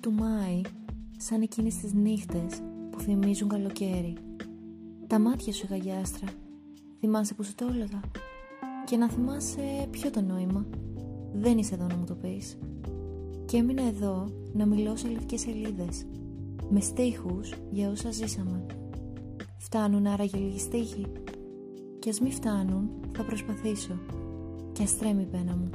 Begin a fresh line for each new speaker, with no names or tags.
του Μάη σαν εκείνες τις νύχτες που θυμίζουν καλοκαίρι. Τα μάτια σου γαγιάστρα, θυμάσαι που σου το έλεγα. Και να θυμάσαι ποιο το νόημα. Δεν είσαι εδώ να μου το πεις. Και έμεινα εδώ να μιλώ σε λευκές σελίδες. Με στίχους για όσα ζήσαμε. Φτάνουν άραγε λίγοι στίχοι. Κι ας μη φτάνουν, θα προσπαθήσω. Και ας τρέμει πένα μου.